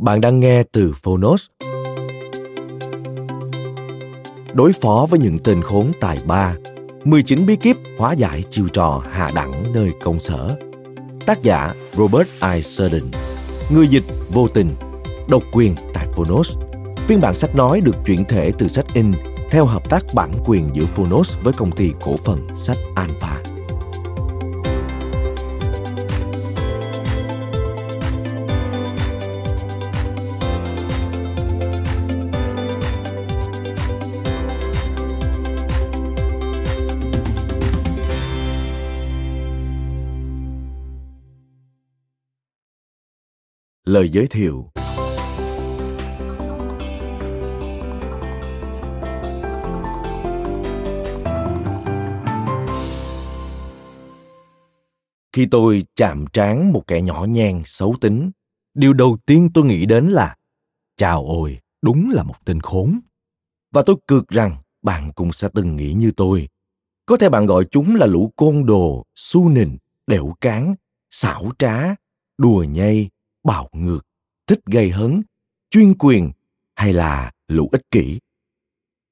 Bạn đang nghe từ Phonos. Đối phó với những tên khốn tài ba, 19 bí kíp hóa giải chiêu trò hạ đẳng nơi công sở. Tác giả Robert I. Sudden, Người dịch vô tình. Độc quyền tại Phonos. Phiên bản sách nói được chuyển thể từ sách in theo hợp tác bản quyền giữa Phonos với công ty cổ phần sách Alpha. Lời giới thiệu Khi tôi chạm trán một kẻ nhỏ nhen xấu tính, điều đầu tiên tôi nghĩ đến là Chào ôi, đúng là một tên khốn. Và tôi cược rằng bạn cũng sẽ từng nghĩ như tôi. Có thể bạn gọi chúng là lũ côn đồ, su nịnh, đẻo cán, xảo trá, đùa nhây, bạo ngược, thích gây hấn, chuyên quyền hay là lũ ích kỷ.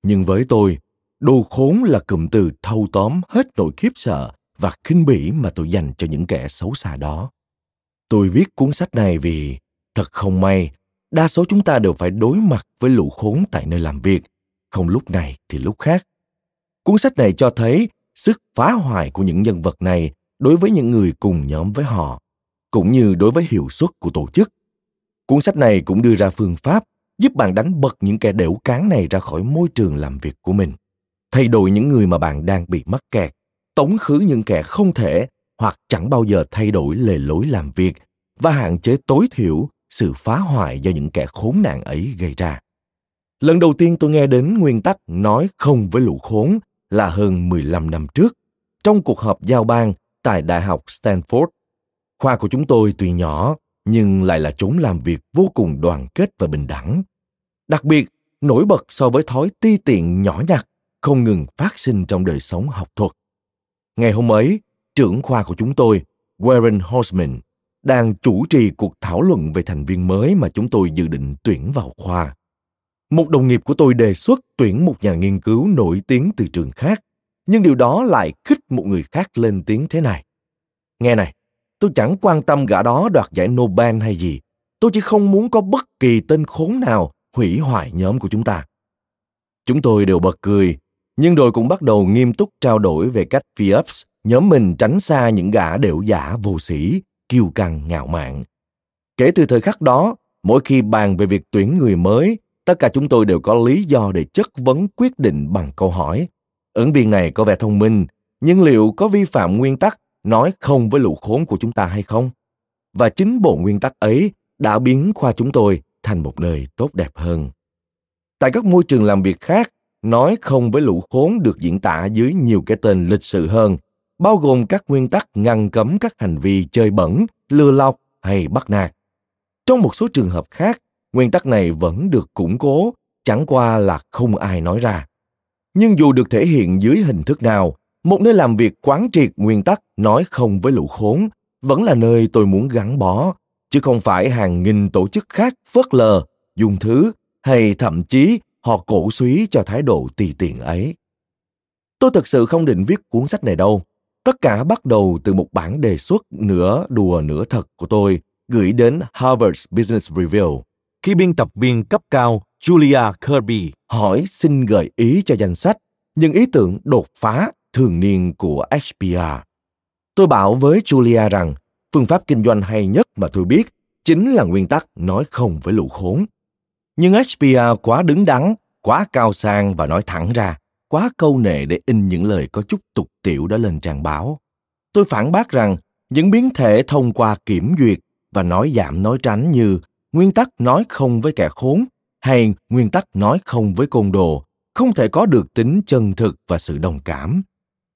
Nhưng với tôi, đồ khốn là cụm từ thâu tóm hết nỗi khiếp sợ và khinh bỉ mà tôi dành cho những kẻ xấu xa đó. Tôi viết cuốn sách này vì thật không may, đa số chúng ta đều phải đối mặt với lũ khốn tại nơi làm việc, không lúc này thì lúc khác. Cuốn sách này cho thấy sức phá hoại của những nhân vật này đối với những người cùng nhóm với họ cũng như đối với hiệu suất của tổ chức. Cuốn sách này cũng đưa ra phương pháp giúp bạn đánh bật những kẻ đểu cán này ra khỏi môi trường làm việc của mình, thay đổi những người mà bạn đang bị mắc kẹt, tống khứ những kẻ không thể hoặc chẳng bao giờ thay đổi lề lối làm việc và hạn chế tối thiểu sự phá hoại do những kẻ khốn nạn ấy gây ra. Lần đầu tiên tôi nghe đến nguyên tắc nói không với lũ khốn là hơn 15 năm trước, trong cuộc họp giao ban tại Đại học Stanford Khoa của chúng tôi tuy nhỏ, nhưng lại là chốn làm việc vô cùng đoàn kết và bình đẳng. Đặc biệt, nổi bật so với thói ti tiện nhỏ nhặt không ngừng phát sinh trong đời sống học thuật. Ngày hôm ấy, trưởng khoa của chúng tôi, Warren Horseman, đang chủ trì cuộc thảo luận về thành viên mới mà chúng tôi dự định tuyển vào khoa. Một đồng nghiệp của tôi đề xuất tuyển một nhà nghiên cứu nổi tiếng từ trường khác, nhưng điều đó lại khích một người khác lên tiếng thế này. Nghe này, Tôi chẳng quan tâm gã đó đoạt giải Nobel hay gì. Tôi chỉ không muốn có bất kỳ tên khốn nào hủy hoại nhóm của chúng ta. Chúng tôi đều bật cười, nhưng rồi cũng bắt đầu nghiêm túc trao đổi về cách Phoebs, nhóm mình tránh xa những gã đều giả vô sĩ, kiêu căng ngạo mạn. Kể từ thời khắc đó, mỗi khi bàn về việc tuyển người mới, tất cả chúng tôi đều có lý do để chất vấn quyết định bằng câu hỏi. Ứng viên này có vẻ thông minh, nhưng liệu có vi phạm nguyên tắc nói không với lũ khốn của chúng ta hay không? Và chính bộ nguyên tắc ấy đã biến khoa chúng tôi thành một nơi tốt đẹp hơn. Tại các môi trường làm việc khác, nói không với lũ khốn được diễn tả dưới nhiều cái tên lịch sự hơn, bao gồm các nguyên tắc ngăn cấm các hành vi chơi bẩn, lừa lọc hay bắt nạt. Trong một số trường hợp khác, nguyên tắc này vẫn được củng cố, chẳng qua là không ai nói ra. Nhưng dù được thể hiện dưới hình thức nào một nơi làm việc quán triệt nguyên tắc nói không với lũ khốn, vẫn là nơi tôi muốn gắn bó, chứ không phải hàng nghìn tổ chức khác phớt lờ, dùng thứ hay thậm chí họ cổ suý cho thái độ tùy tiện ấy. Tôi thực sự không định viết cuốn sách này đâu. Tất cả bắt đầu từ một bản đề xuất nửa đùa nửa thật của tôi, gửi đến Harvard Business Review khi biên tập viên cấp cao Julia Kirby hỏi xin gợi ý cho danh sách những ý tưởng đột phá thường niên của HBR. Tôi bảo với Julia rằng phương pháp kinh doanh hay nhất mà tôi biết chính là nguyên tắc nói không với lũ khốn. Nhưng HBR quá đứng đắn, quá cao sang và nói thẳng ra, quá câu nệ để in những lời có chút tục tiểu đã lên trang báo. Tôi phản bác rằng những biến thể thông qua kiểm duyệt và nói giảm nói tránh như nguyên tắc nói không với kẻ khốn hay nguyên tắc nói không với côn đồ không thể có được tính chân thực và sự đồng cảm.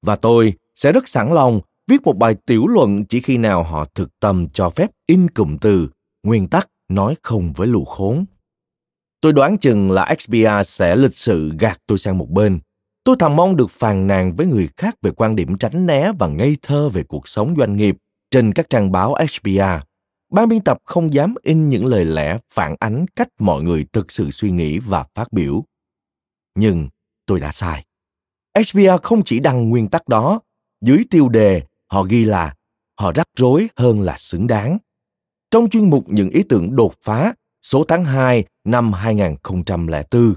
Và tôi sẽ rất sẵn lòng viết một bài tiểu luận chỉ khi nào họ thực tâm cho phép in cụm từ nguyên tắc nói không với lù khốn. Tôi đoán chừng là XBR sẽ lịch sự gạt tôi sang một bên. Tôi thầm mong được phàn nàn với người khác về quan điểm tránh né và ngây thơ về cuộc sống doanh nghiệp trên các trang báo HBR. Ban biên tập không dám in những lời lẽ phản ánh cách mọi người thực sự suy nghĩ và phát biểu. Nhưng tôi đã sai. HBR không chỉ đăng nguyên tắc đó, dưới tiêu đề họ ghi là họ rắc rối hơn là xứng đáng. Trong chuyên mục những ý tưởng đột phá số tháng 2 năm 2004,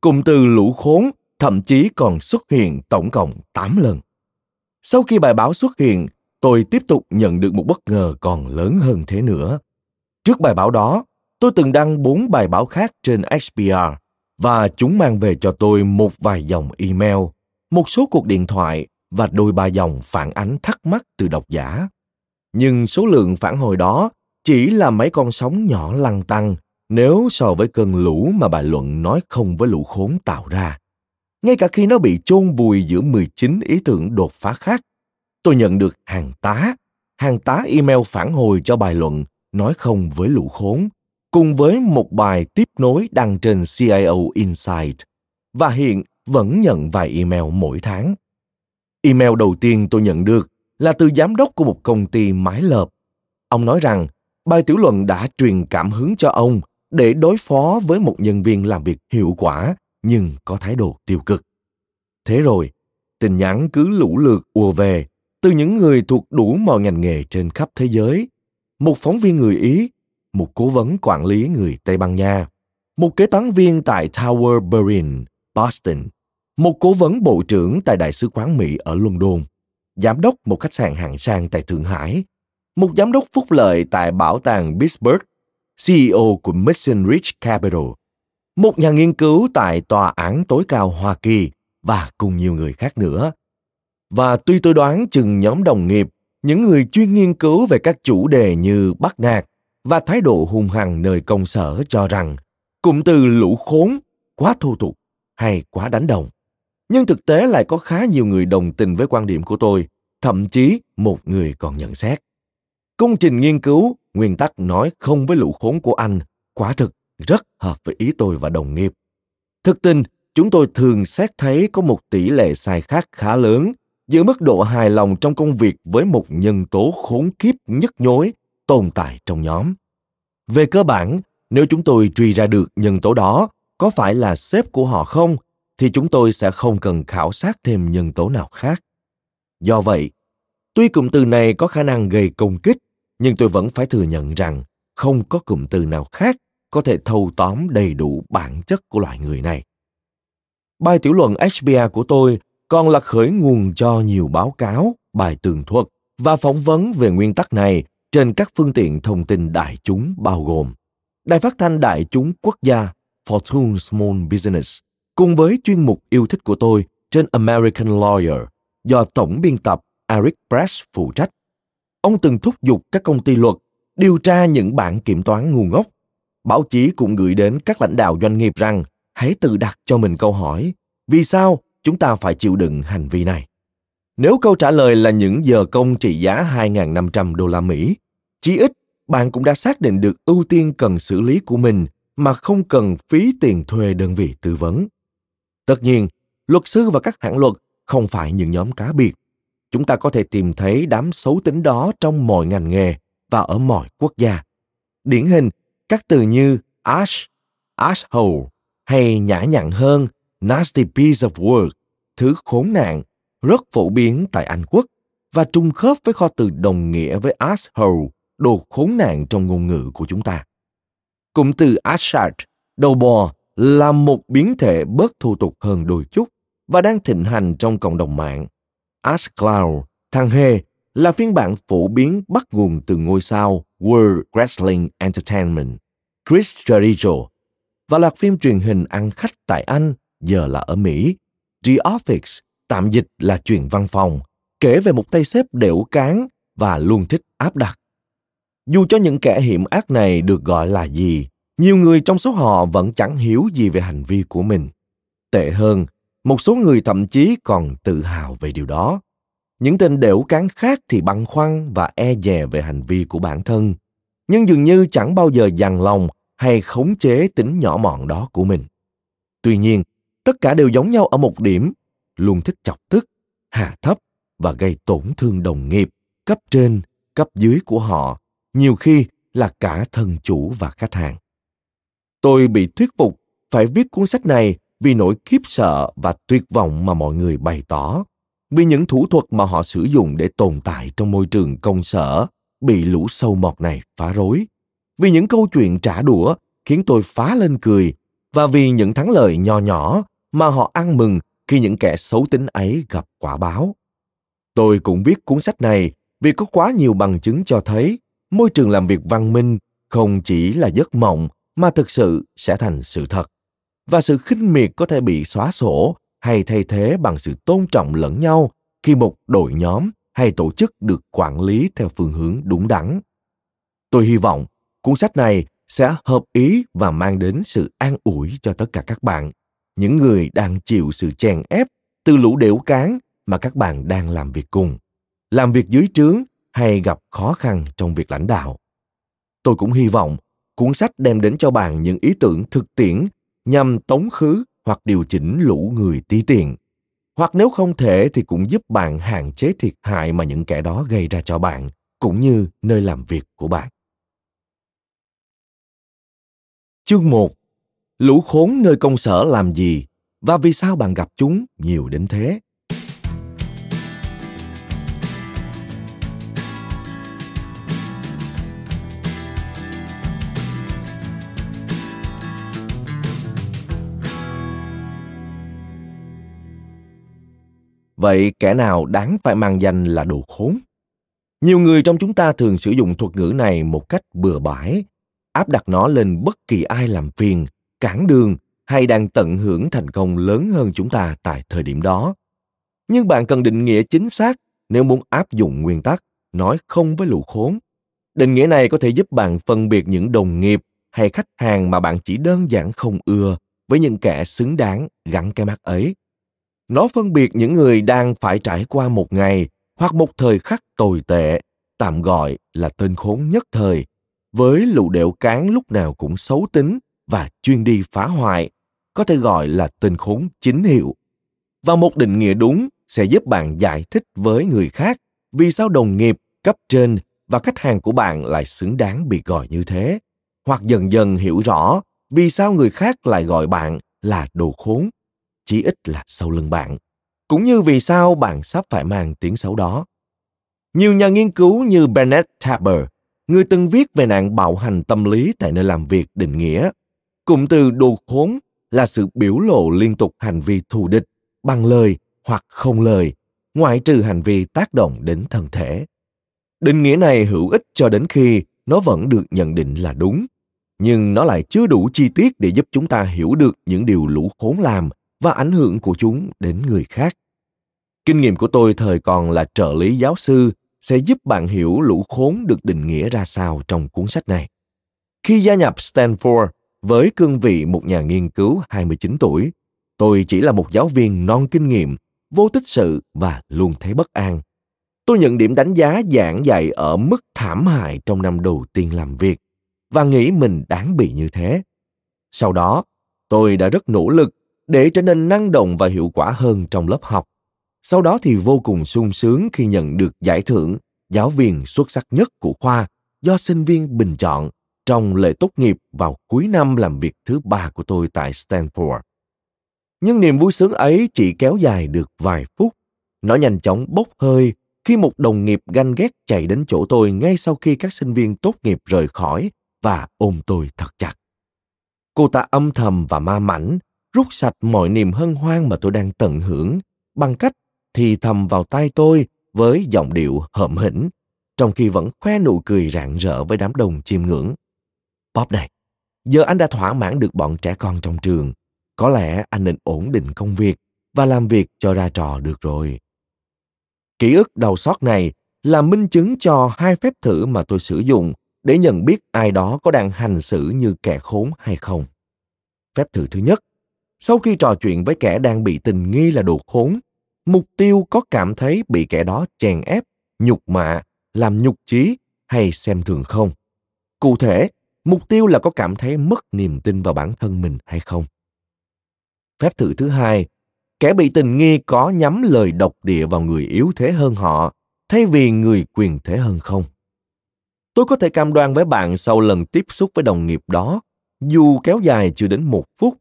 cụm từ lũ khốn thậm chí còn xuất hiện tổng cộng 8 lần. Sau khi bài báo xuất hiện, tôi tiếp tục nhận được một bất ngờ còn lớn hơn thế nữa. Trước bài báo đó, tôi từng đăng bốn bài báo khác trên HBR và chúng mang về cho tôi một vài dòng email, một số cuộc điện thoại và đôi ba dòng phản ánh thắc mắc từ độc giả. Nhưng số lượng phản hồi đó chỉ là mấy con sóng nhỏ lăn tăng nếu so với cơn lũ mà bài luận nói không với lũ khốn tạo ra. Ngay cả khi nó bị chôn vùi giữa 19 ý tưởng đột phá khác, tôi nhận được hàng tá, hàng tá email phản hồi cho bài luận nói không với lũ khốn, cùng với một bài tiếp nối đăng trên CIO Insight. Và hiện vẫn nhận vài email mỗi tháng. Email đầu tiên tôi nhận được là từ giám đốc của một công ty mái lợp. Ông nói rằng bài tiểu luận đã truyền cảm hứng cho ông để đối phó với một nhân viên làm việc hiệu quả nhưng có thái độ tiêu cực. Thế rồi, tin nhắn cứ lũ lượt ùa về từ những người thuộc đủ mọi ngành nghề trên khắp thế giới. Một phóng viên người Ý, một cố vấn quản lý người Tây Ban Nha, một kế toán viên tại Tower Berlin, Boston, một cố vấn bộ trưởng tại Đại sứ quán Mỹ ở London, giám đốc một khách sạn hạng sang tại Thượng Hải, một giám đốc phúc lợi tại bảo tàng Pittsburgh, CEO của Mission Rich Capital, một nhà nghiên cứu tại Tòa án tối cao Hoa Kỳ và cùng nhiều người khác nữa. Và tuy tôi đoán chừng nhóm đồng nghiệp, những người chuyên nghiên cứu về các chủ đề như bắt nạt và thái độ hung hăng nơi công sở cho rằng cụm từ lũ khốn, quá thô tục hay quá đánh đồng. Nhưng thực tế lại có khá nhiều người đồng tình với quan điểm của tôi thậm chí một người còn nhận xét. Công trình nghiên cứu nguyên tắc nói không với lũ khốn của anh quả thực rất hợp với ý tôi và đồng nghiệp. Thực tình chúng tôi thường xét thấy có một tỷ lệ sai khác khá lớn giữa mức độ hài lòng trong công việc với một nhân tố khốn kiếp nhức nhối tồn tại trong nhóm về cơ bản nếu chúng tôi truy ra được nhân tố đó có phải là sếp của họ không thì chúng tôi sẽ không cần khảo sát thêm nhân tố nào khác. Do vậy, tuy cụm từ này có khả năng gây công kích, nhưng tôi vẫn phải thừa nhận rằng không có cụm từ nào khác có thể thâu tóm đầy đủ bản chất của loại người này. Bài tiểu luận HBA của tôi còn là khởi nguồn cho nhiều báo cáo, bài tường thuật và phỏng vấn về nguyên tắc này trên các phương tiện thông tin đại chúng bao gồm Đài phát thanh đại chúng quốc gia Fortune Small Business, cùng với chuyên mục yêu thích của tôi trên American Lawyer do tổng biên tập Eric Press phụ trách. Ông từng thúc giục các công ty luật điều tra những bản kiểm toán ngu ngốc. Báo chí cũng gửi đến các lãnh đạo doanh nghiệp rằng hãy tự đặt cho mình câu hỏi vì sao chúng ta phải chịu đựng hành vi này. Nếu câu trả lời là những giờ công trị giá 2.500 đô la Mỹ, chí ít bạn cũng đã xác định được ưu tiên cần xử lý của mình mà không cần phí tiền thuê đơn vị tư vấn. Tất nhiên, luật sư và các hãng luật không phải những nhóm cá biệt. Chúng ta có thể tìm thấy đám xấu tính đó trong mọi ngành nghề và ở mọi quốc gia. Điển hình, các từ như ash, asshole, hay nhã nhặn hơn nasty piece of work, thứ khốn nạn, rất phổ biến tại Anh quốc và trùng khớp với kho từ đồng nghĩa với asshole, đồ khốn nạn trong ngôn ngữ của chúng ta. Cụm từ Ashard, đầu bò, là một biến thể bớt thô tục hơn đôi chút và đang thịnh hành trong cộng đồng mạng. Ashcloud, thằng hề, là phiên bản phổ biến bắt nguồn từ ngôi sao World Wrestling Entertainment, Chris Jericho, và loạt phim truyền hình ăn khách tại Anh, giờ là ở Mỹ. The Office, tạm dịch là chuyện văn phòng, kể về một tay sếp đểu cán và luôn thích áp đặt. Dù cho những kẻ hiểm ác này được gọi là gì, nhiều người trong số họ vẫn chẳng hiểu gì về hành vi của mình. Tệ hơn, một số người thậm chí còn tự hào về điều đó. Những tên đểu cán khác thì băn khoăn và e dè về hành vi của bản thân, nhưng dường như chẳng bao giờ dằn lòng hay khống chế tính nhỏ mọn đó của mình. Tuy nhiên, tất cả đều giống nhau ở một điểm, luôn thích chọc tức, hạ thấp và gây tổn thương đồng nghiệp, cấp trên, cấp dưới của họ, nhiều khi là cả thân chủ và khách hàng. Tôi bị thuyết phục phải viết cuốn sách này vì nỗi khiếp sợ và tuyệt vọng mà mọi người bày tỏ, vì những thủ thuật mà họ sử dụng để tồn tại trong môi trường công sở bị lũ sâu mọt này phá rối, vì những câu chuyện trả đũa khiến tôi phá lên cười và vì những thắng lợi nho nhỏ mà họ ăn mừng khi những kẻ xấu tính ấy gặp quả báo. Tôi cũng viết cuốn sách này vì có quá nhiều bằng chứng cho thấy môi trường làm việc văn minh không chỉ là giấc mộng, mà thực sự sẽ thành sự thật. Và sự khinh miệt có thể bị xóa sổ hay thay thế bằng sự tôn trọng lẫn nhau khi một đội nhóm hay tổ chức được quản lý theo phương hướng đúng đắn. Tôi hy vọng cuốn sách này sẽ hợp ý và mang đến sự an ủi cho tất cả các bạn, những người đang chịu sự chèn ép từ lũ đểu cán mà các bạn đang làm việc cùng. Làm việc dưới trướng hay gặp khó khăn trong việc lãnh đạo tôi cũng hy vọng cuốn sách đem đến cho bạn những ý tưởng thực tiễn nhằm tống khứ hoặc điều chỉnh lũ người tí tiền hoặc nếu không thể thì cũng giúp bạn hạn chế thiệt hại mà những kẻ đó gây ra cho bạn, cũng như nơi làm việc của bạn. Chương 1. Lũ khốn nơi công sở làm gì và vì sao bạn gặp chúng nhiều đến thế? Vậy kẻ nào đáng phải mang danh là đồ khốn? Nhiều người trong chúng ta thường sử dụng thuật ngữ này một cách bừa bãi, áp đặt nó lên bất kỳ ai làm phiền, cản đường hay đang tận hưởng thành công lớn hơn chúng ta tại thời điểm đó. Nhưng bạn cần định nghĩa chính xác nếu muốn áp dụng nguyên tắc nói không với lũ khốn. Định nghĩa này có thể giúp bạn phân biệt những đồng nghiệp hay khách hàng mà bạn chỉ đơn giản không ưa với những kẻ xứng đáng gắn cái mắt ấy nó phân biệt những người đang phải trải qua một ngày hoặc một thời khắc tồi tệ, tạm gọi là tên khốn nhất thời, với lũ đẻo cán lúc nào cũng xấu tính và chuyên đi phá hoại, có thể gọi là tên khốn chính hiệu. Và một định nghĩa đúng sẽ giúp bạn giải thích với người khác vì sao đồng nghiệp, cấp trên và khách hàng của bạn lại xứng đáng bị gọi như thế, hoặc dần dần hiểu rõ vì sao người khác lại gọi bạn là đồ khốn chí ít là sau lưng bạn. Cũng như vì sao bạn sắp phải mang tiếng xấu đó. Nhiều nhà nghiên cứu như bennett taber người từng viết về nạn bạo hành tâm lý tại nơi làm việc định nghĩa, cụm từ đồ khốn là sự biểu lộ liên tục hành vi thù địch, bằng lời hoặc không lời, ngoại trừ hành vi tác động đến thân thể. Định nghĩa này hữu ích cho đến khi nó vẫn được nhận định là đúng, nhưng nó lại chưa đủ chi tiết để giúp chúng ta hiểu được những điều lũ khốn làm và ảnh hưởng của chúng đến người khác. Kinh nghiệm của tôi thời còn là trợ lý giáo sư sẽ giúp bạn hiểu lũ khốn được định nghĩa ra sao trong cuốn sách này. Khi gia nhập Stanford với cương vị một nhà nghiên cứu 29 tuổi, tôi chỉ là một giáo viên non kinh nghiệm, vô tích sự và luôn thấy bất an. Tôi nhận điểm đánh giá giảng dạy ở mức thảm hại trong năm đầu tiên làm việc và nghĩ mình đáng bị như thế. Sau đó, tôi đã rất nỗ lực để trở nên năng động và hiệu quả hơn trong lớp học. Sau đó thì vô cùng sung sướng khi nhận được giải thưởng giáo viên xuất sắc nhất của khoa do sinh viên bình chọn trong lễ tốt nghiệp vào cuối năm làm việc thứ ba của tôi tại Stanford. Nhưng niềm vui sướng ấy chỉ kéo dài được vài phút. Nó nhanh chóng bốc hơi khi một đồng nghiệp ganh ghét chạy đến chỗ tôi ngay sau khi các sinh viên tốt nghiệp rời khỏi và ôm tôi thật chặt. Cô ta âm thầm và ma mảnh, rút sạch mọi niềm hân hoan mà tôi đang tận hưởng bằng cách thì thầm vào tai tôi với giọng điệu hợm hĩnh, trong khi vẫn khoe nụ cười rạng rỡ với đám đông chiêm ngưỡng. Bob này, giờ anh đã thỏa mãn được bọn trẻ con trong trường. Có lẽ anh nên ổn định công việc và làm việc cho ra trò được rồi. Ký ức đau xót này là minh chứng cho hai phép thử mà tôi sử dụng để nhận biết ai đó có đang hành xử như kẻ khốn hay không. Phép thử thứ nhất, sau khi trò chuyện với kẻ đang bị tình nghi là đồ khốn, mục tiêu có cảm thấy bị kẻ đó chèn ép, nhục mạ, làm nhục chí hay xem thường không? Cụ thể, mục tiêu là có cảm thấy mất niềm tin vào bản thân mình hay không? Phép thử thứ hai, kẻ bị tình nghi có nhắm lời độc địa vào người yếu thế hơn họ thay vì người quyền thế hơn không? Tôi có thể cam đoan với bạn sau lần tiếp xúc với đồng nghiệp đó, dù kéo dài chưa đến một phút,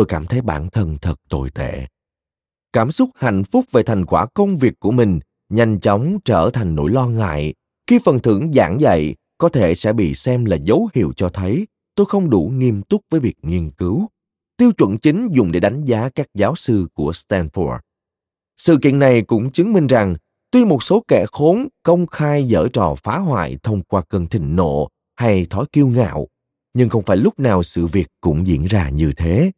tôi cảm thấy bản thân thật tồi tệ. Cảm xúc hạnh phúc về thành quả công việc của mình nhanh chóng trở thành nỗi lo ngại. Khi phần thưởng giảng dạy có thể sẽ bị xem là dấu hiệu cho thấy tôi không đủ nghiêm túc với việc nghiên cứu. Tiêu chuẩn chính dùng để đánh giá các giáo sư của stanford. Sự kiện này cũng chứng minh rằng, tuy một số kẻ khốn công khai dở trò phá hoại thông qua cơn thịnh nộ hay thói kiêu ngạo, nhưng không phải lúc nào sự việc cũng diễn ra như thế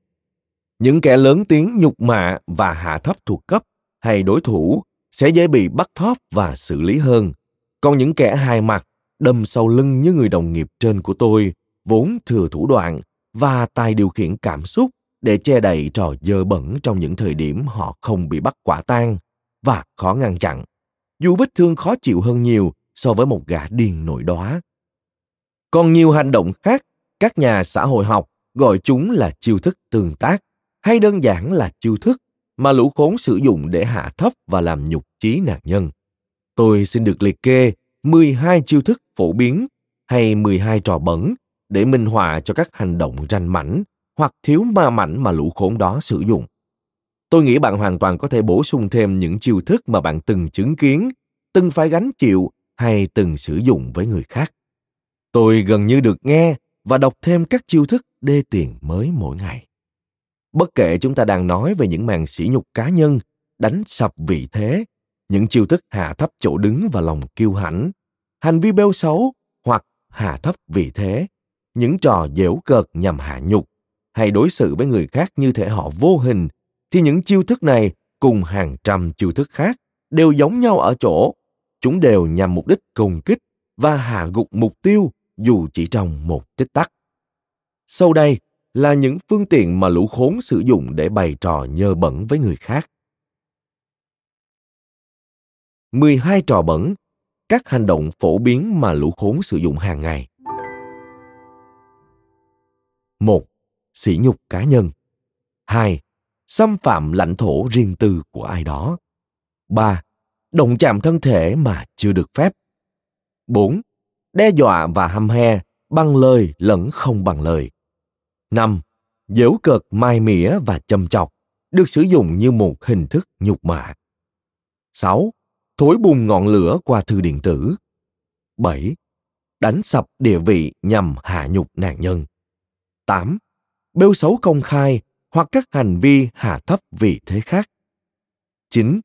những kẻ lớn tiếng nhục mạ và hạ thấp thuộc cấp hay đối thủ sẽ dễ bị bắt thóp và xử lý hơn. Còn những kẻ hài mặt, đâm sau lưng như người đồng nghiệp trên của tôi, vốn thừa thủ đoạn và tài điều khiển cảm xúc để che đậy trò dơ bẩn trong những thời điểm họ không bị bắt quả tang và khó ngăn chặn. Dù vết thương khó chịu hơn nhiều so với một gã điên nổi đóa còn nhiều hành động khác, các nhà xã hội học gọi chúng là chiêu thức tương tác hay đơn giản là chiêu thức mà lũ khốn sử dụng để hạ thấp và làm nhục chí nạn nhân. Tôi xin được liệt kê 12 chiêu thức phổ biến hay 12 trò bẩn để minh họa cho các hành động ranh mảnh hoặc thiếu ma mảnh mà lũ khốn đó sử dụng. Tôi nghĩ bạn hoàn toàn có thể bổ sung thêm những chiêu thức mà bạn từng chứng kiến, từng phải gánh chịu hay từng sử dụng với người khác. Tôi gần như được nghe và đọc thêm các chiêu thức đê tiền mới mỗi ngày. Bất kể chúng ta đang nói về những màn sỉ nhục cá nhân, đánh sập vị thế, những chiêu thức hạ thấp chỗ đứng và lòng kiêu hãnh, hành vi bêu xấu hoặc hạ thấp vị thế, những trò dễu cợt nhằm hạ nhục hay đối xử với người khác như thể họ vô hình thì những chiêu thức này cùng hàng trăm chiêu thức khác đều giống nhau ở chỗ chúng đều nhằm mục đích công kích và hạ gục mục tiêu dù chỉ trong một tích tắc. Sau đây là những phương tiện mà lũ khốn sử dụng để bày trò nhơ bẩn với người khác. 12 trò bẩn, các hành động phổ biến mà lũ khốn sử dụng hàng ngày. 1. Sỉ nhục cá nhân. 2. Xâm phạm lãnh thổ riêng tư của ai đó. 3. Động chạm thân thể mà chưa được phép. 4. Đe dọa và hăm he bằng lời lẫn không bằng lời. 5. Dễu cợt mai mỉa và châm chọc, được sử dụng như một hình thức nhục mạ. 6. Thối bùng ngọn lửa qua thư điện tử. 7. Đánh sập địa vị nhằm hạ nhục nạn nhân. 8. Bêu xấu công khai hoặc các hành vi hạ thấp vị thế khác. 9.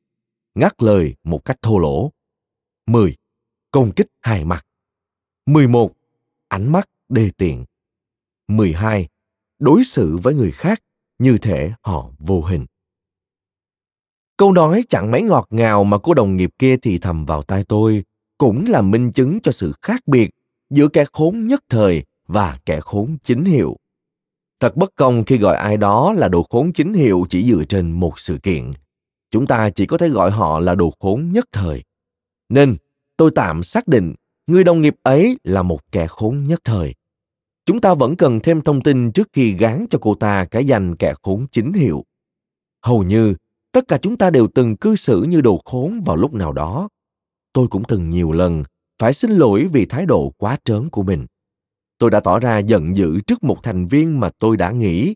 Ngắt lời một cách thô lỗ. 10. Công kích hai mặt. 11. Ánh mắt đê tiện. 12 đối xử với người khác như thể họ vô hình. Câu nói chẳng mấy ngọt ngào mà cô đồng nghiệp kia thì thầm vào tai tôi, cũng là minh chứng cho sự khác biệt giữa kẻ khốn nhất thời và kẻ khốn chính hiệu. Thật bất công khi gọi ai đó là đồ khốn chính hiệu chỉ dựa trên một sự kiện. Chúng ta chỉ có thể gọi họ là đồ khốn nhất thời. Nên, tôi tạm xác định người đồng nghiệp ấy là một kẻ khốn nhất thời chúng ta vẫn cần thêm thông tin trước khi gán cho cô ta cái danh kẻ khốn chính hiệu. Hầu như, tất cả chúng ta đều từng cư xử như đồ khốn vào lúc nào đó. Tôi cũng từng nhiều lần phải xin lỗi vì thái độ quá trớn của mình. tôi đã tỏ ra giận dữ trước một thành viên mà tôi đã nghĩ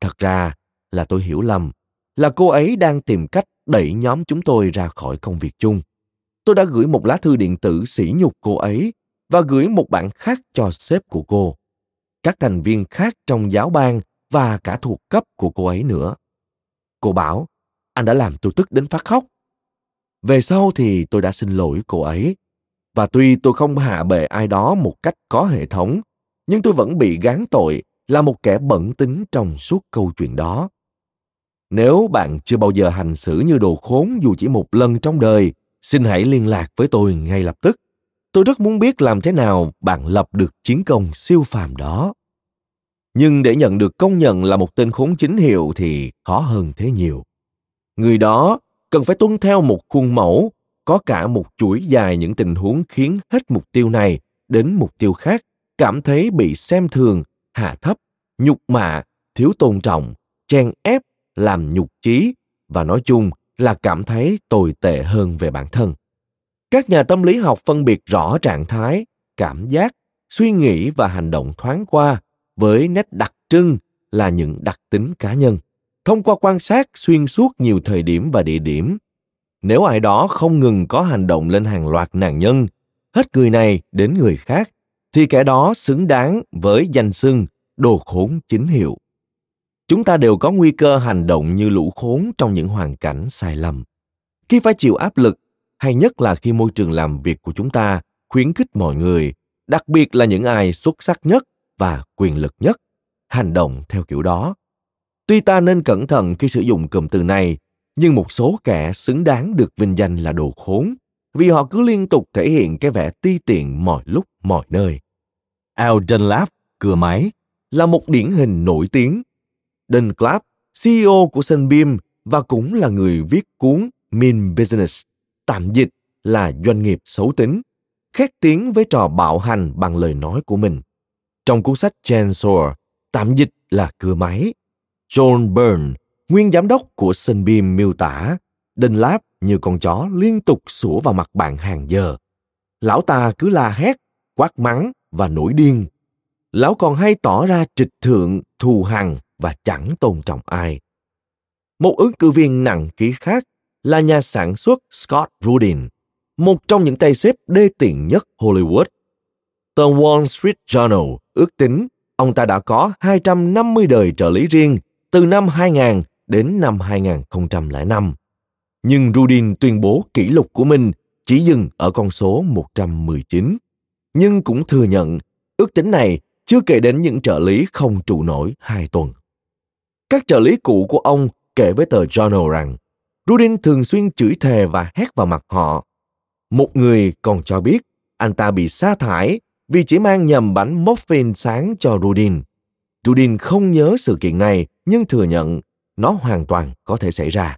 thật ra là tôi hiểu lầm, là cô ấy đang tìm cách đẩy nhóm chúng tôi ra khỏi công việc chung tôi đã gửi một lá thư điện tử sỉ nhục cô ấy và gửi một bản khác cho sếp của cô các thành viên khác trong giáo ban và cả thuộc cấp của cô ấy nữa. Cô bảo, anh đã làm tôi tức đến phát khóc. Về sau thì tôi đã xin lỗi cô ấy. Và tuy tôi không hạ bệ ai đó một cách có hệ thống, nhưng tôi vẫn bị gán tội là một kẻ bẩn tính trong suốt câu chuyện đó. Nếu bạn chưa bao giờ hành xử như đồ khốn dù chỉ một lần trong đời, xin hãy liên lạc với tôi ngay lập tức tôi rất muốn biết làm thế nào bạn lập được chiến công siêu phàm đó. Nhưng để nhận được công nhận là một tên khốn chính hiệu thì khó hơn thế nhiều. Người đó cần phải tuân theo một khuôn mẫu, có cả một chuỗi dài những tình huống khiến hết mục tiêu này đến mục tiêu khác, cảm thấy bị xem thường, hạ thấp, nhục mạ, thiếu tôn trọng chen ép, làm nhục chí, và nói chung là cảm thấy tồi tệ hơn về bản thân các nhà tâm lý học phân biệt rõ trạng thái, cảm giác, suy nghĩ và hành động thoáng qua với nét đặc trưng là những đặc tính cá nhân. Thông qua quan sát, xuyên suốt nhiều thời điểm và địa điểm, nếu ai đó không ngừng có hành động lên hàng loạt nạn nhân, hết người này đến người khác, thì kẻ đó xứng đáng với danh xưng đồ khốn chính hiệu. Chúng ta đều có nguy cơ hành động như lũ khốn trong những hoàn cảnh sai lầm. Khi phải chịu áp lực hay nhất là khi môi trường làm việc của chúng ta khuyến khích mọi người, đặc biệt là những ai xuất sắc nhất và quyền lực nhất, hành động theo kiểu đó. Tuy ta nên cẩn thận khi sử dụng cụm từ này, nhưng một số kẻ xứng đáng được vinh danh là đồ khốn, vì họ cứ liên tục thể hiện cái vẻ ti tiện mọi lúc, mọi nơi. Al dunlap cửa máy, là một điển hình nổi tiếng. Dunlap ceo của sunbeam và cũng là người viết cuốn mean business tạm dịch là doanh nghiệp xấu tính khét tiếng với trò bạo hành bằng lời nói của mình trong cuốn sách Chainsaw, tạm dịch là cưa máy, John Byrne, nguyên giám đốc của Sunbeam miêu tả Dunlap như con chó liên tục sủa vào mặt bạn hàng giờ. Lão ta cứ la hét, quát mắng và nổi điên. Lão còn hay tỏ ra trịch thượng, thù hằn và chẳng tôn trọng ai. Một ứng cử viên nặng ký khác là nhà sản xuất Scott Rudin, một trong những tay xếp đê tiện nhất Hollywood. Tờ Wall Street Journal ước tính ông ta đã có 250 đời trợ lý riêng từ năm 2000 đến năm 2005. Nhưng Rudin tuyên bố kỷ lục của mình chỉ dừng ở con số 119. Nhưng cũng thừa nhận ước tính này chưa kể đến những trợ lý không trụ nổi hai tuần. Các trợ lý cũ của ông kể với tờ Journal rằng Rudin thường xuyên chửi thề và hét vào mặt họ. Một người còn cho biết anh ta bị sa thải vì chỉ mang nhầm bánh muffin sáng cho Rudin. Rudin không nhớ sự kiện này nhưng thừa nhận nó hoàn toàn có thể xảy ra.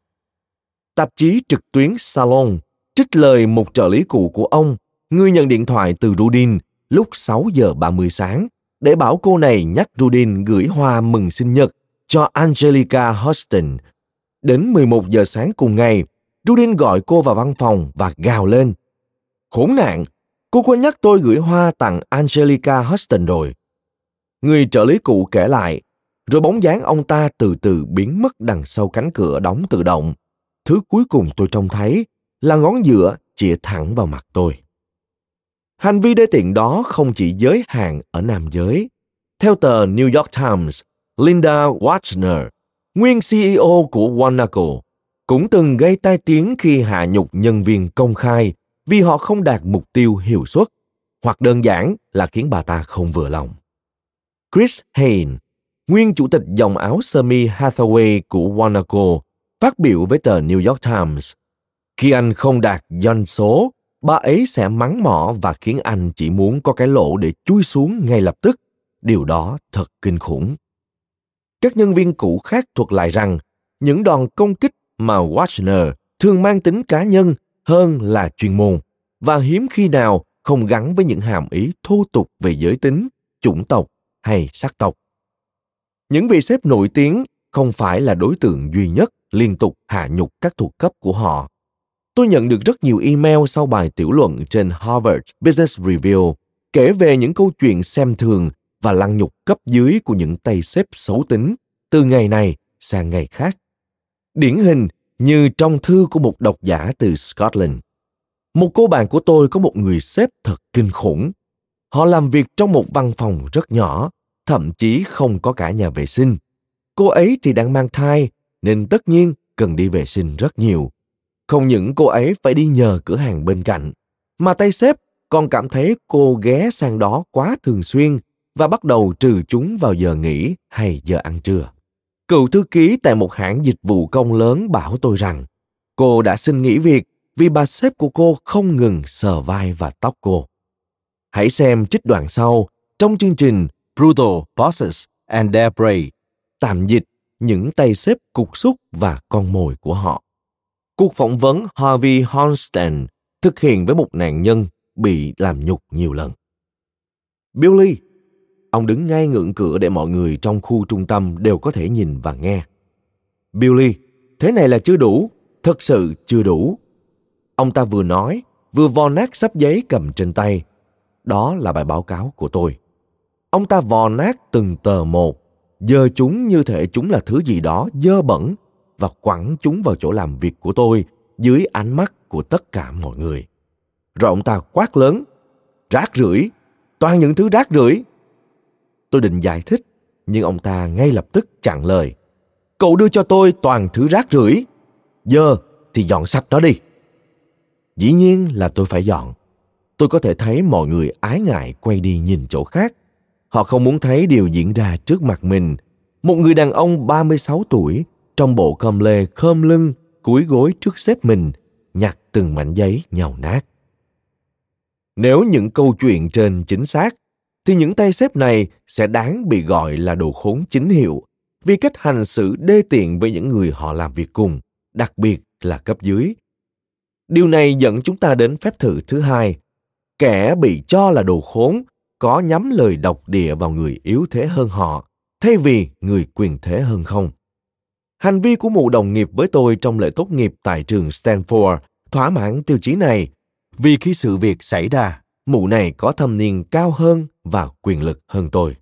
Tạp chí trực tuyến Salon trích lời một trợ lý cũ của ông, người nhận điện thoại từ Rudin lúc 6 giờ 30 sáng để bảo cô này nhắc Rudin gửi hoa mừng sinh nhật cho Angelica Huston. Đến 11 giờ sáng cùng ngày, Rudin gọi cô vào văn phòng và gào lên. Khốn nạn, Cô quên nhắc tôi gửi hoa tặng Angelica Huston rồi. Người trợ lý cũ kể lại, rồi bóng dáng ông ta từ từ biến mất đằng sau cánh cửa đóng tự động. Thứ cuối cùng tôi trông thấy là ngón giữa chĩa thẳng vào mặt tôi. Hành vi đê tiện đó không chỉ giới hạn ở nam giới. Theo tờ New York Times, Linda Wachner, nguyên CEO của Wanaco, cũng từng gây tai tiếng khi hạ nhục nhân viên công khai vì họ không đạt mục tiêu hiệu suất hoặc đơn giản là khiến bà ta không vừa lòng. Chris Hain, nguyên chủ tịch dòng áo sơ mi Hathaway của Wanaco, phát biểu với tờ New York Times. Khi anh không đạt doanh số, bà ấy sẽ mắng mỏ và khiến anh chỉ muốn có cái lỗ để chui xuống ngay lập tức. Điều đó thật kinh khủng. Các nhân viên cũ khác thuật lại rằng những đòn công kích mà Wagner thường mang tính cá nhân hơn là chuyên môn và hiếm khi nào không gắn với những hàm ý thô tục về giới tính, chủng tộc hay sắc tộc. Những vị sếp nổi tiếng không phải là đối tượng duy nhất liên tục hạ nhục các thuộc cấp của họ. Tôi nhận được rất nhiều email sau bài tiểu luận trên Harvard Business Review kể về những câu chuyện xem thường và lăng nhục cấp dưới của những tay xếp xấu tính từ ngày này sang ngày khác. Điển hình như trong thư của một độc giả từ Scotland. Một cô bạn của tôi có một người sếp thật kinh khủng. Họ làm việc trong một văn phòng rất nhỏ, thậm chí không có cả nhà vệ sinh. Cô ấy thì đang mang thai, nên tất nhiên cần đi vệ sinh rất nhiều. Không những cô ấy phải đi nhờ cửa hàng bên cạnh, mà tay sếp còn cảm thấy cô ghé sang đó quá thường xuyên và bắt đầu trừ chúng vào giờ nghỉ hay giờ ăn trưa. Cựu thư ký tại một hãng dịch vụ công lớn bảo tôi rằng cô đã xin nghỉ việc vì bà sếp của cô không ngừng sờ vai và tóc cô. Hãy xem trích đoạn sau trong chương trình Brutal Bosses and Their Prey, tạm dịch những tay xếp cục xúc và con mồi của họ. Cuộc phỏng vấn Harvey Hornstein thực hiện với một nạn nhân bị làm nhục nhiều lần. Billy, ông đứng ngay ngưỡng cửa để mọi người trong khu trung tâm đều có thể nhìn và nghe. Billy, thế này là chưa đủ, thật sự chưa đủ. Ông ta vừa nói, vừa vò nát sắp giấy cầm trên tay. Đó là bài báo cáo của tôi. Ông ta vò nát từng tờ một, dơ chúng như thể chúng là thứ gì đó dơ bẩn và quẳng chúng vào chỗ làm việc của tôi dưới ánh mắt của tất cả mọi người. Rồi ông ta quát lớn, rác rưởi, toàn những thứ rác rưởi. Tôi định giải thích, nhưng ông ta ngay lập tức chặn lời. Cậu đưa cho tôi toàn thứ rác rưởi. Giờ thì dọn sạch nó đi. Dĩ nhiên là tôi phải dọn. Tôi có thể thấy mọi người ái ngại quay đi nhìn chỗ khác. Họ không muốn thấy điều diễn ra trước mặt mình. Một người đàn ông 36 tuổi trong bộ com lê khom lưng cúi gối trước xếp mình nhặt từng mảnh giấy nhàu nát nếu những câu chuyện trên chính xác thì những tay xếp này sẽ đáng bị gọi là đồ khốn chính hiệu vì cách hành xử đê tiện với những người họ làm việc cùng đặc biệt là cấp dưới. Điều này dẫn chúng ta đến phép thử thứ hai. Kẻ bị cho là đồ khốn có nhắm lời độc địa vào người yếu thế hơn họ thay vì người quyền thế hơn không. Hành vi của một đồng nghiệp với tôi trong lễ tốt nghiệp tại trường stanford thỏa mãn tiêu chí này vì khi sự việc xảy ra, mụ này có thâm niên cao hơn và quyền lực hơn tôi.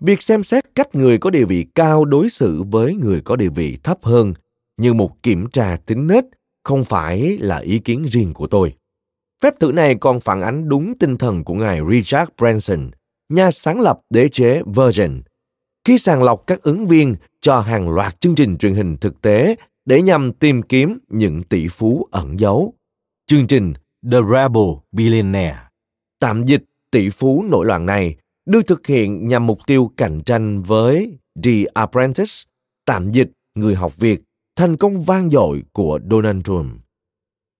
Việc xem xét cách người có địa vị cao đối xử với người có địa vị thấp hơn như một kiểm tra tính nết không phải là ý kiến riêng của tôi. Phép thử này còn phản ánh đúng tinh thần của ngài Richard Branson, nhà sáng lập đế chế Virgin, khi sàng lọc các ứng viên cho hàng loạt chương trình truyền hình thực tế để nhằm tìm kiếm những tỷ phú ẩn giấu. Chương trình The Rebel Billionaire. Tạm dịch tỷ phú nổi loạn này được thực hiện nhằm mục tiêu cạnh tranh với The Apprentice, tạm dịch người học việc, thành công vang dội của Donald Trump.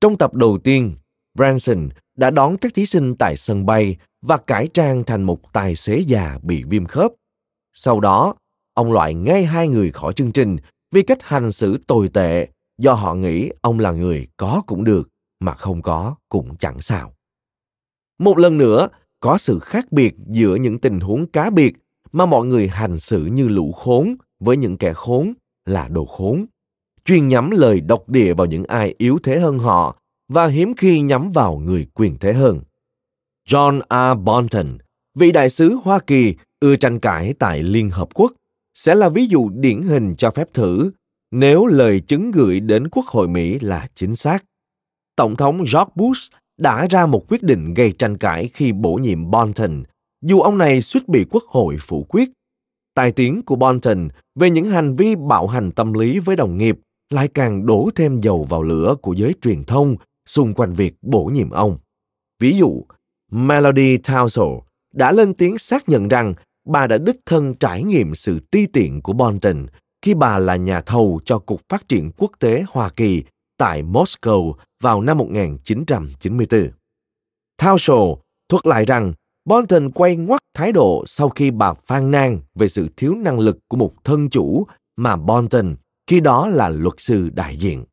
Trong tập đầu tiên, Branson đã đón các thí sinh tại sân bay và cải trang thành một tài xế già bị viêm khớp. Sau đó, ông loại ngay hai người khỏi chương trình vì cách hành xử tồi tệ do họ nghĩ ông là người có cũng được mà không có cũng chẳng sao. Một lần nữa, có sự khác biệt giữa những tình huống cá biệt mà mọi người hành xử như lũ khốn với những kẻ khốn là đồ khốn, chuyên nhắm lời độc địa vào những ai yếu thế hơn họ và hiếm khi nhắm vào người quyền thế hơn. John A. Bonton, vị đại sứ Hoa Kỳ ưa tranh cãi tại Liên Hợp Quốc, sẽ là ví dụ điển hình cho phép thử nếu lời chứng gửi đến Quốc hội Mỹ là chính xác. Tổng thống George Bush đã ra một quyết định gây tranh cãi khi bổ nhiệm Bolton, dù ông này suýt bị quốc hội phủ quyết. Tài tiếng của Bolton về những hành vi bạo hành tâm lý với đồng nghiệp lại càng đổ thêm dầu vào lửa của giới truyền thông xung quanh việc bổ nhiệm ông. Ví dụ, Melody Townsend đã lên tiếng xác nhận rằng bà đã đích thân trải nghiệm sự ti tiện của Bolton khi bà là nhà thầu cho Cục Phát triển Quốc tế Hoa Kỳ tại Moscow vào năm 1994. Townsend thuật lại rằng Bolton quay ngoắt thái độ sau khi bà phàn nàn về sự thiếu năng lực của một thân chủ mà Bolton khi đó là luật sư đại diện.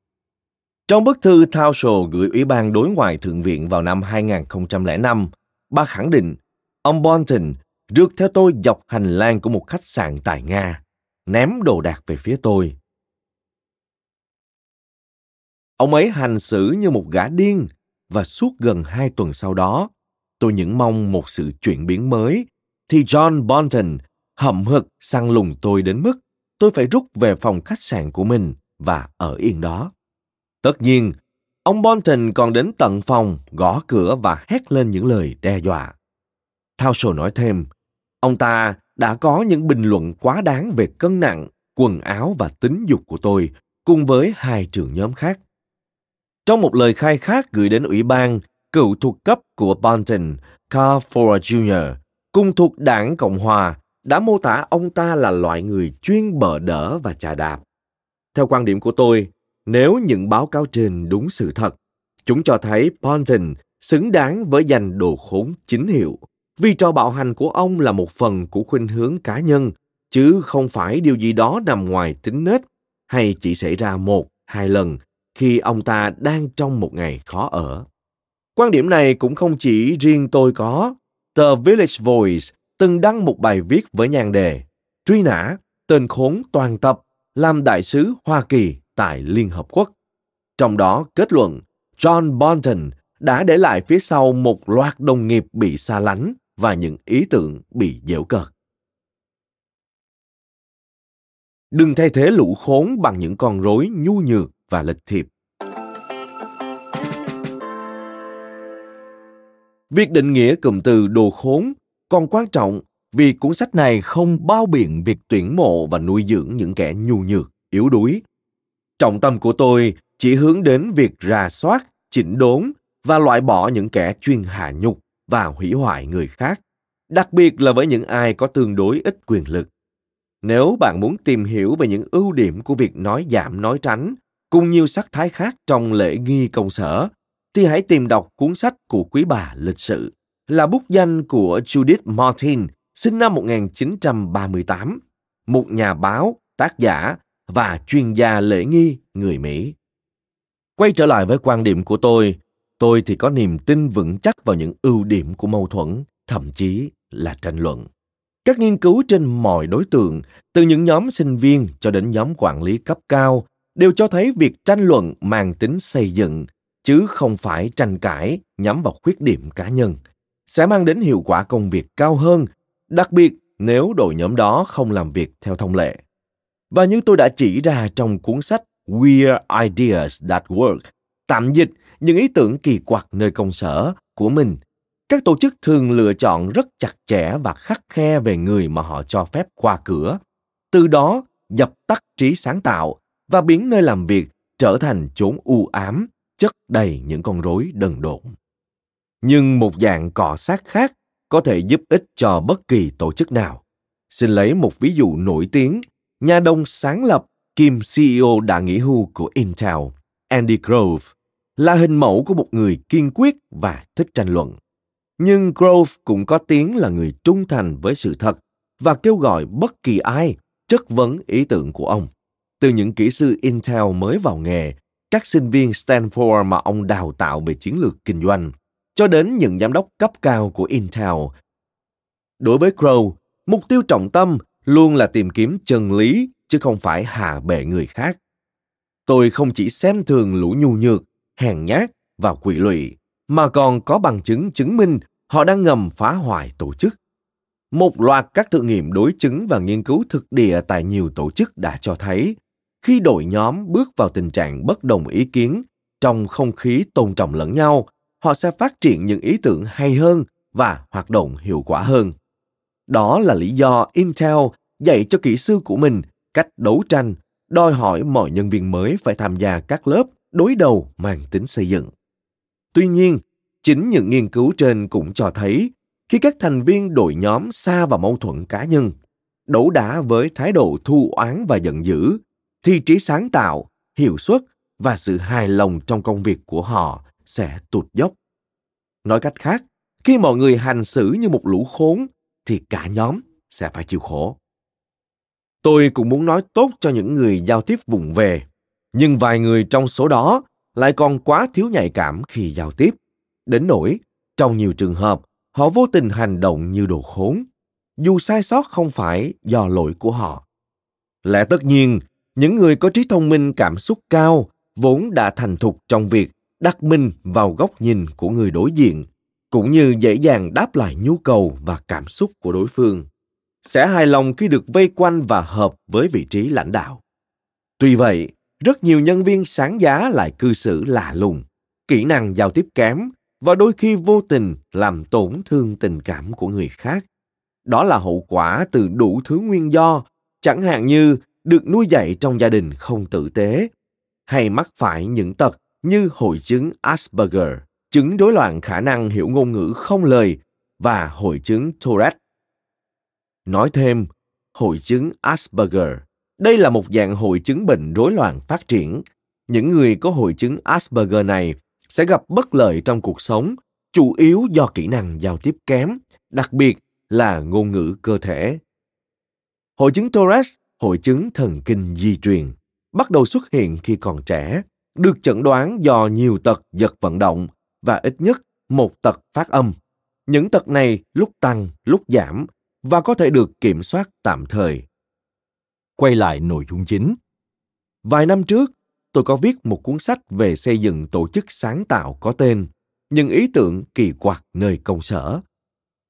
Trong bức thư Townsend gửi Ủy ban Đối ngoại Thượng viện vào năm 2005, bà khẳng định ông Bolton rước theo tôi dọc hành lang của một khách sạn tại Nga, ném đồ đạc về phía tôi Ông ấy hành xử như một gã điên và suốt gần hai tuần sau đó, tôi những mong một sự chuyển biến mới thì John Bonton hậm hực săn lùng tôi đến mức tôi phải rút về phòng khách sạn của mình và ở yên đó. Tất nhiên, ông Bonton còn đến tận phòng, gõ cửa và hét lên những lời đe dọa. Thao sổ nói thêm, ông ta đã có những bình luận quá đáng về cân nặng, quần áo và tính dục của tôi cùng với hai trưởng nhóm khác. Trong một lời khai khác gửi đến ủy ban, cựu thuộc cấp của Bonton, Carl Ford Jr., cùng thuộc đảng Cộng Hòa, đã mô tả ông ta là loại người chuyên bợ đỡ và chà đạp. Theo quan điểm của tôi, nếu những báo cáo trên đúng sự thật, chúng cho thấy Ponton xứng đáng với danh đồ khốn chính hiệu vì trò bạo hành của ông là một phần của khuynh hướng cá nhân chứ không phải điều gì đó nằm ngoài tính nết hay chỉ xảy ra một hai lần khi ông ta đang trong một ngày khó ở quan điểm này cũng không chỉ riêng tôi có The Village Voice từng đăng một bài viết với nhan đề, truy nã, tên khốn toàn tập, làm đại sứ Hoa Kỳ tại Liên Hợp Quốc. Trong đó kết luận, John Bolton đã để lại phía sau một loạt đồng nghiệp bị xa lánh và những ý tưởng bị dễu cợt. Đừng thay thế lũ khốn bằng những con rối nhu nhược và lịch thiệp. Việc định nghĩa cụm từ đồ khốn còn quan trọng vì cuốn sách này không bao biện việc tuyển mộ và nuôi dưỡng những kẻ nhu nhược, yếu đuối. Trọng tâm của tôi chỉ hướng đến việc rà soát, chỉnh đốn và loại bỏ những kẻ chuyên hạ nhục và hủy hoại người khác, đặc biệt là với những ai có tương đối ít quyền lực. Nếu bạn muốn tìm hiểu về những ưu điểm của việc nói giảm nói tránh, cùng nhiều sắc thái khác trong lễ nghi công sở, thì hãy tìm đọc cuốn sách của quý bà lịch sự là bút danh của Judith Martin, sinh năm 1938, một nhà báo, tác giả và chuyên gia lễ nghi người Mỹ. Quay trở lại với quan điểm của tôi, tôi thì có niềm tin vững chắc vào những ưu điểm của mâu thuẫn, thậm chí là tranh luận. Các nghiên cứu trên mọi đối tượng, từ những nhóm sinh viên cho đến nhóm quản lý cấp cao, đều cho thấy việc tranh luận mang tính xây dựng, chứ không phải tranh cãi nhắm vào khuyết điểm cá nhân, sẽ mang đến hiệu quả công việc cao hơn, đặc biệt nếu đội nhóm đó không làm việc theo thông lệ. Và như tôi đã chỉ ra trong cuốn sách Weird Ideas That Work, tạm dịch những ý tưởng kỳ quặc nơi công sở của mình, các tổ chức thường lựa chọn rất chặt chẽ và khắc khe về người mà họ cho phép qua cửa. Từ đó, dập tắt trí sáng tạo và biến nơi làm việc trở thành chốn u ám, chất đầy những con rối đần độn. Nhưng một dạng cọ sát khác có thể giúp ích cho bất kỳ tổ chức nào. Xin lấy một ví dụ nổi tiếng nhà đông sáng lập kiêm CEO đã nghỉ hưu của Intel, Andy Grove, là hình mẫu của một người kiên quyết và thích tranh luận. Nhưng Grove cũng có tiếng là người trung thành với sự thật và kêu gọi bất kỳ ai chất vấn ý tưởng của ông. Từ những kỹ sư Intel mới vào nghề, các sinh viên Stanford mà ông đào tạo về chiến lược kinh doanh, cho đến những giám đốc cấp cao của Intel. Đối với Crow, mục tiêu trọng tâm luôn là tìm kiếm chân lý chứ không phải hạ bệ người khác. Tôi không chỉ xem thường lũ nhu nhược, hèn nhát và quỷ lụy, mà còn có bằng chứng chứng minh họ đang ngầm phá hoại tổ chức. Một loạt các thử nghiệm đối chứng và nghiên cứu thực địa tại nhiều tổ chức đã cho thấy, khi đội nhóm bước vào tình trạng bất đồng ý kiến trong không khí tôn trọng lẫn nhau, họ sẽ phát triển những ý tưởng hay hơn và hoạt động hiệu quả hơn. Đó là lý do Intel dạy cho kỹ sư của mình cách đấu tranh, đòi hỏi mọi nhân viên mới phải tham gia các lớp đối đầu mang tính xây dựng. Tuy nhiên, chính những nghiên cứu trên cũng cho thấy khi các thành viên đội nhóm xa vào mâu thuẫn cá nhân, đấu đá với thái độ thu oán và giận dữ, thì trí sáng tạo, hiệu suất và sự hài lòng trong công việc của họ sẽ tụt dốc. Nói cách khác, khi mọi người hành xử như một lũ khốn thì cả nhóm sẽ phải chịu khổ. Tôi cũng muốn nói tốt cho những người giao tiếp vụng về, nhưng vài người trong số đó lại còn quá thiếu nhạy cảm khi giao tiếp. Đến nỗi, trong nhiều trường hợp, họ vô tình hành động như đồ khốn, dù sai sót không phải do lỗi của họ. Lẽ tất nhiên, những người có trí thông minh cảm xúc cao vốn đã thành thục trong việc đặt mình vào góc nhìn của người đối diện, cũng như dễ dàng đáp lại nhu cầu và cảm xúc của đối phương. Sẽ hài lòng khi được vây quanh và hợp với vị trí lãnh đạo. Tuy vậy, rất nhiều nhân viên sáng giá lại cư xử lạ lùng, kỹ năng giao tiếp kém và đôi khi vô tình làm tổn thương tình cảm của người khác. Đó là hậu quả từ đủ thứ nguyên do, chẳng hạn như được nuôi dạy trong gia đình không tử tế, hay mắc phải những tật như hội chứng asperger, chứng rối loạn khả năng hiểu ngôn ngữ không lời và hội chứng tourette. Nói thêm, hội chứng asperger, đây là một dạng hội chứng bệnh rối loạn phát triển. Những người có hội chứng asperger này sẽ gặp bất lợi trong cuộc sống, chủ yếu do kỹ năng giao tiếp kém, đặc biệt là ngôn ngữ cơ thể. Hội chứng tourette hội chứng thần kinh di truyền bắt đầu xuất hiện khi còn trẻ được chẩn đoán do nhiều tật giật vận động và ít nhất một tật phát âm. Những tật này lúc tăng lúc giảm và có thể được kiểm soát tạm thời. Quay lại nội dung chính. Vài năm trước tôi có viết một cuốn sách về xây dựng tổ chức sáng tạo có tên những ý tưởng kỳ quặc nơi công sở.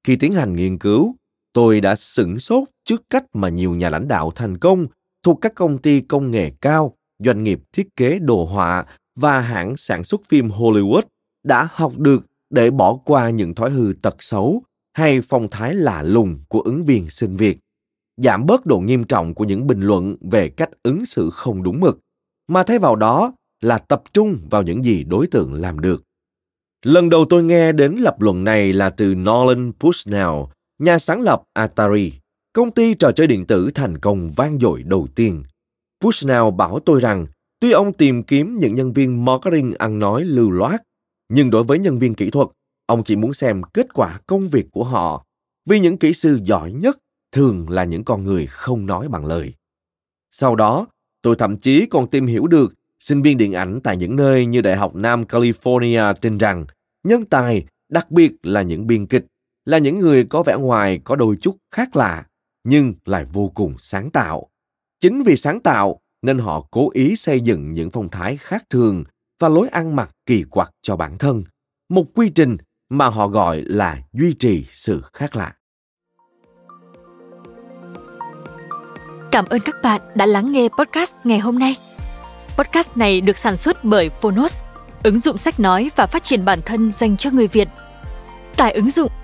Khi tiến hành nghiên cứu tôi đã sửng sốt trước cách mà nhiều nhà lãnh đạo thành công thuộc các công ty công nghệ cao, doanh nghiệp thiết kế đồ họa và hãng sản xuất phim hollywood đã học được để bỏ qua những thói hư tật xấu hay phong thái lạ lùng của ứng viên sinh việc giảm bớt độ nghiêm trọng của những bình luận về cách ứng xử không đúng mực, mà thay vào đó là tập trung vào những gì đối tượng làm được. Lần đầu tôi nghe đến lập luận này là từ nolan bushnell nhà sáng lập atari, công ty trò chơi điện tử thành công vang dội đầu tiên. Bushnell bảo tôi rằng, tuy ông tìm kiếm những nhân viên marketing ăn nói lưu loát, nhưng đối với nhân viên kỹ thuật, ông chỉ muốn xem kết quả công việc của họ, vì những kỹ sư giỏi nhất thường là những con người không nói bằng lời. Sau đó, tôi thậm chí còn tìm hiểu được sinh viên điện ảnh tại những nơi như đại học nam california tin rằng, nhân tài, đặc biệt là những biên kịch là những người có vẻ ngoài có đôi chút khác lạ nhưng lại vô cùng sáng tạo chính vì sáng tạo nên họ cố ý xây dựng những phong thái khác thường và lối ăn mặc kỳ quặc cho bản thân một quy trình mà họ gọi là duy trì sự khác lạ Cảm ơn các bạn đã lắng nghe podcast ngày hôm nay. Podcast này được sản xuất bởi Phonos, ứng dụng sách nói và phát triển bản thân dành cho người Việt. Tải ứng dụng